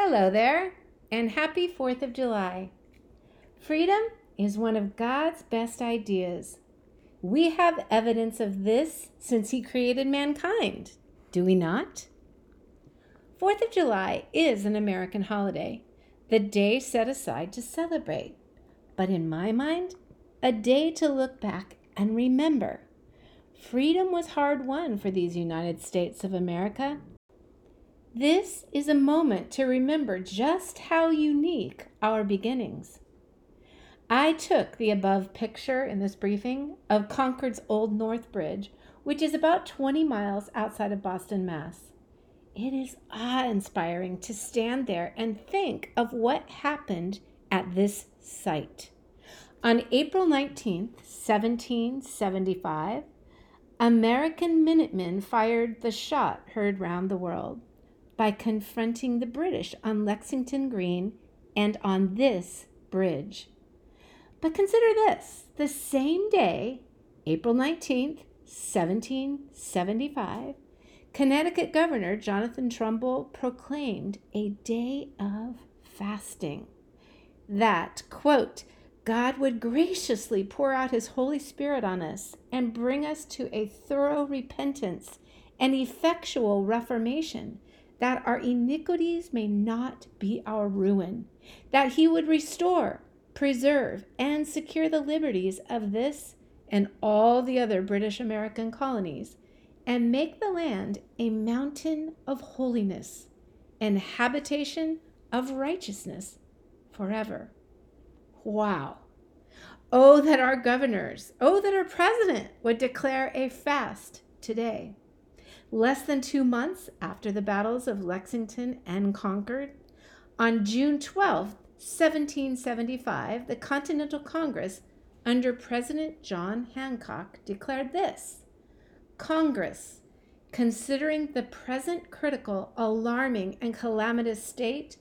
Hello there, and happy 4th of July. Freedom is one of God's best ideas. We have evidence of this since He created mankind, do we not? 4th of July is an American holiday, the day set aside to celebrate, but in my mind, a day to look back and remember. Freedom was hard won for these United States of America this is a moment to remember just how unique our beginnings. I took the above picture in this briefing of Concord's Old North Bridge, which is about 20 miles outside of Boston, Mass. It is awe inspiring to stand there and think of what happened at this site. On April 19, 1775, American Minutemen fired the shot heard round the world by confronting the British on Lexington Green and on this bridge. But consider this the same day, April 19th, 1775, Connecticut Governor Jonathan Trumbull proclaimed a day of fasting. That, quote, God would graciously pour out his Holy Spirit on us and bring us to a thorough repentance and effectual reformation that our iniquities may not be our ruin, that he would restore, preserve, and secure the liberties of this and all the other British American colonies, and make the land a mountain of holiness and habitation of righteousness forever. Wow. Oh, that our governors, oh, that our president would declare a fast today. Less than two months after the battles of Lexington and Concord, on June 12, 1775, the Continental Congress, under President John Hancock, declared this Congress, considering the present critical, alarming, and calamitous state,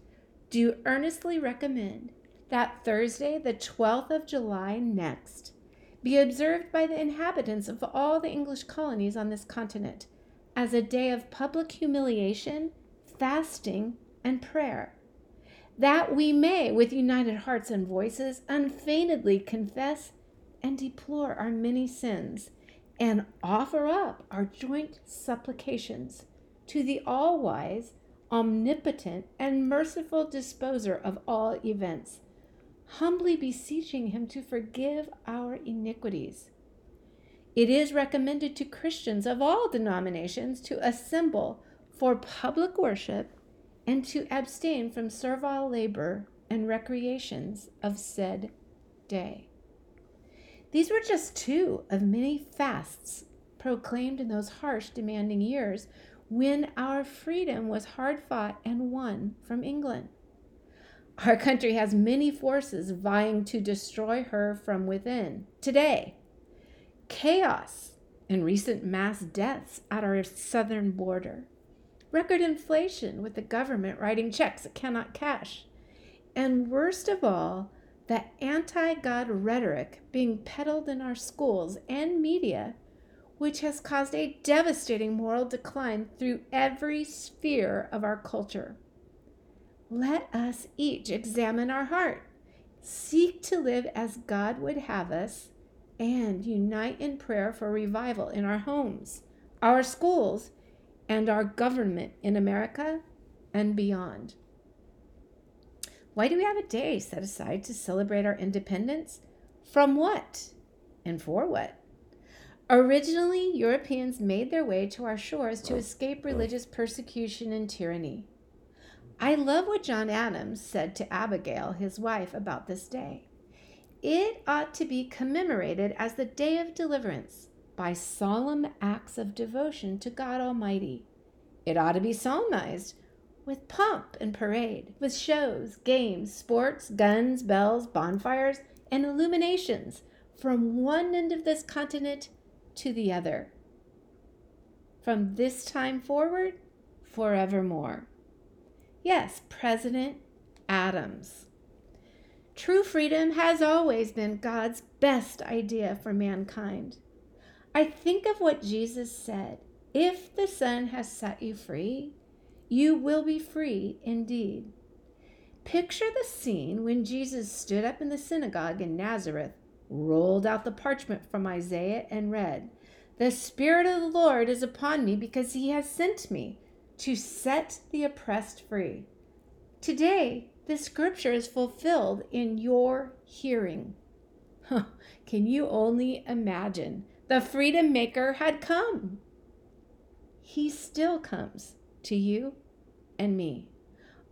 do earnestly recommend that Thursday, the 12th of July next, be observed by the inhabitants of all the English colonies on this continent as a day of public humiliation, fasting, and prayer, that we may, with united hearts and voices, unfeignedly confess and deplore our many sins and offer up our joint supplications to the all wise, omnipotent, and merciful disposer of all events, humbly beseeching him to forgive our iniquities it is recommended to Christians of all denominations to assemble for public worship and to abstain from servile labor and recreations of said day. These were just two of many fasts proclaimed in those harsh, demanding years when our freedom was hard fought and won from England. Our country has many forces vying to destroy her from within. Today, chaos and recent mass deaths at our southern border, record inflation with the government writing checks it cannot cash, and worst of all, the anti God rhetoric being peddled in our schools and media, which has caused a devastating moral decline through every sphere of our culture. Let us each examine our heart, seek to live as God would have us and unite in prayer for revival in our homes, our schools, and our government in America and beyond. Why do we have a day set aside to celebrate our independence? From what and for what? Originally, Europeans made their way to our shores to escape religious persecution and tyranny. I love what John Adams said to Abigail, his wife, about this day. It ought to be commemorated as the day of deliverance by solemn acts of devotion to God Almighty. It ought to be solemnized with pomp and parade, with shows, games, sports, guns, bells, bonfires, and illuminations from one end of this continent to the other. From this time forward, forevermore. Yes, President Adams. True freedom has always been God's best idea for mankind. I think of what Jesus said If the Son has set you free, you will be free indeed. Picture the scene when Jesus stood up in the synagogue in Nazareth, rolled out the parchment from Isaiah, and read, The Spirit of the Lord is upon me because he has sent me to set the oppressed free. Today, this scripture is fulfilled in your hearing. Can you only imagine? The freedom maker had come. He still comes to you and me,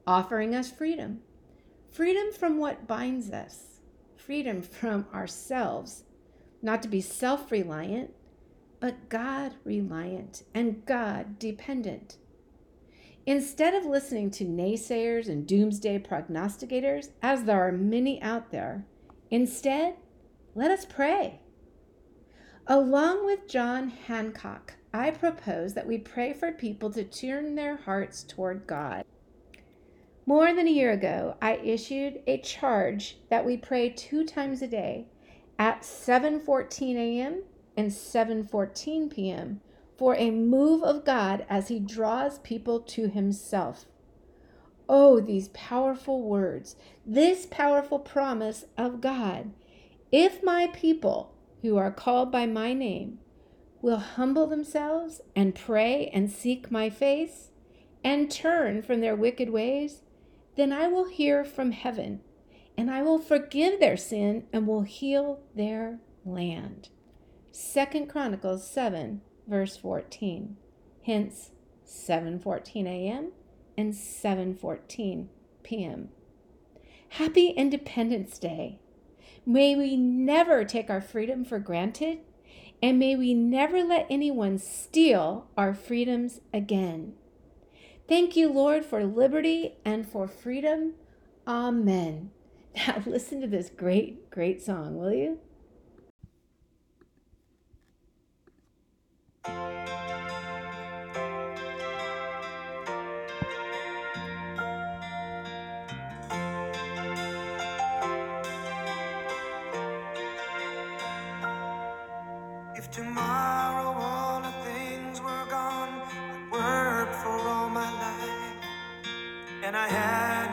offering us freedom freedom from what binds us, freedom from ourselves, not to be self reliant, but God reliant and God dependent. Instead of listening to naysayers and doomsday prognosticators, as there are many out there, instead, let us pray. Along with John Hancock, I propose that we pray for people to turn their hearts toward God. More than a year ago, I issued a charge that we pray two times a day at 7:14 a.m. and 7:14 p.m. for a move of God as he draws people to himself. Oh, these powerful words, this powerful promise of God. If my people who are called by my name will humble themselves and pray and seek my face and turn from their wicked ways, then I will hear from heaven, and I will forgive their sin and will heal their land. Second Chronicles 7, verse 14. Hence 7:14 a.m. and 7:14 p.m. Happy Independence Day. May we never take our freedom for granted, and may we never let anyone steal our freedoms again. Thank you, Lord, for liberty and for freedom. Amen. Now, listen to this great, great song, will you?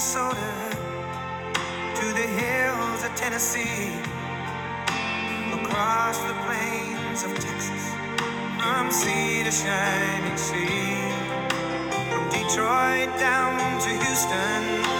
Minnesota to the hills of Tennessee, across the plains of Texas, from sea to shining sea, from Detroit down to Houston,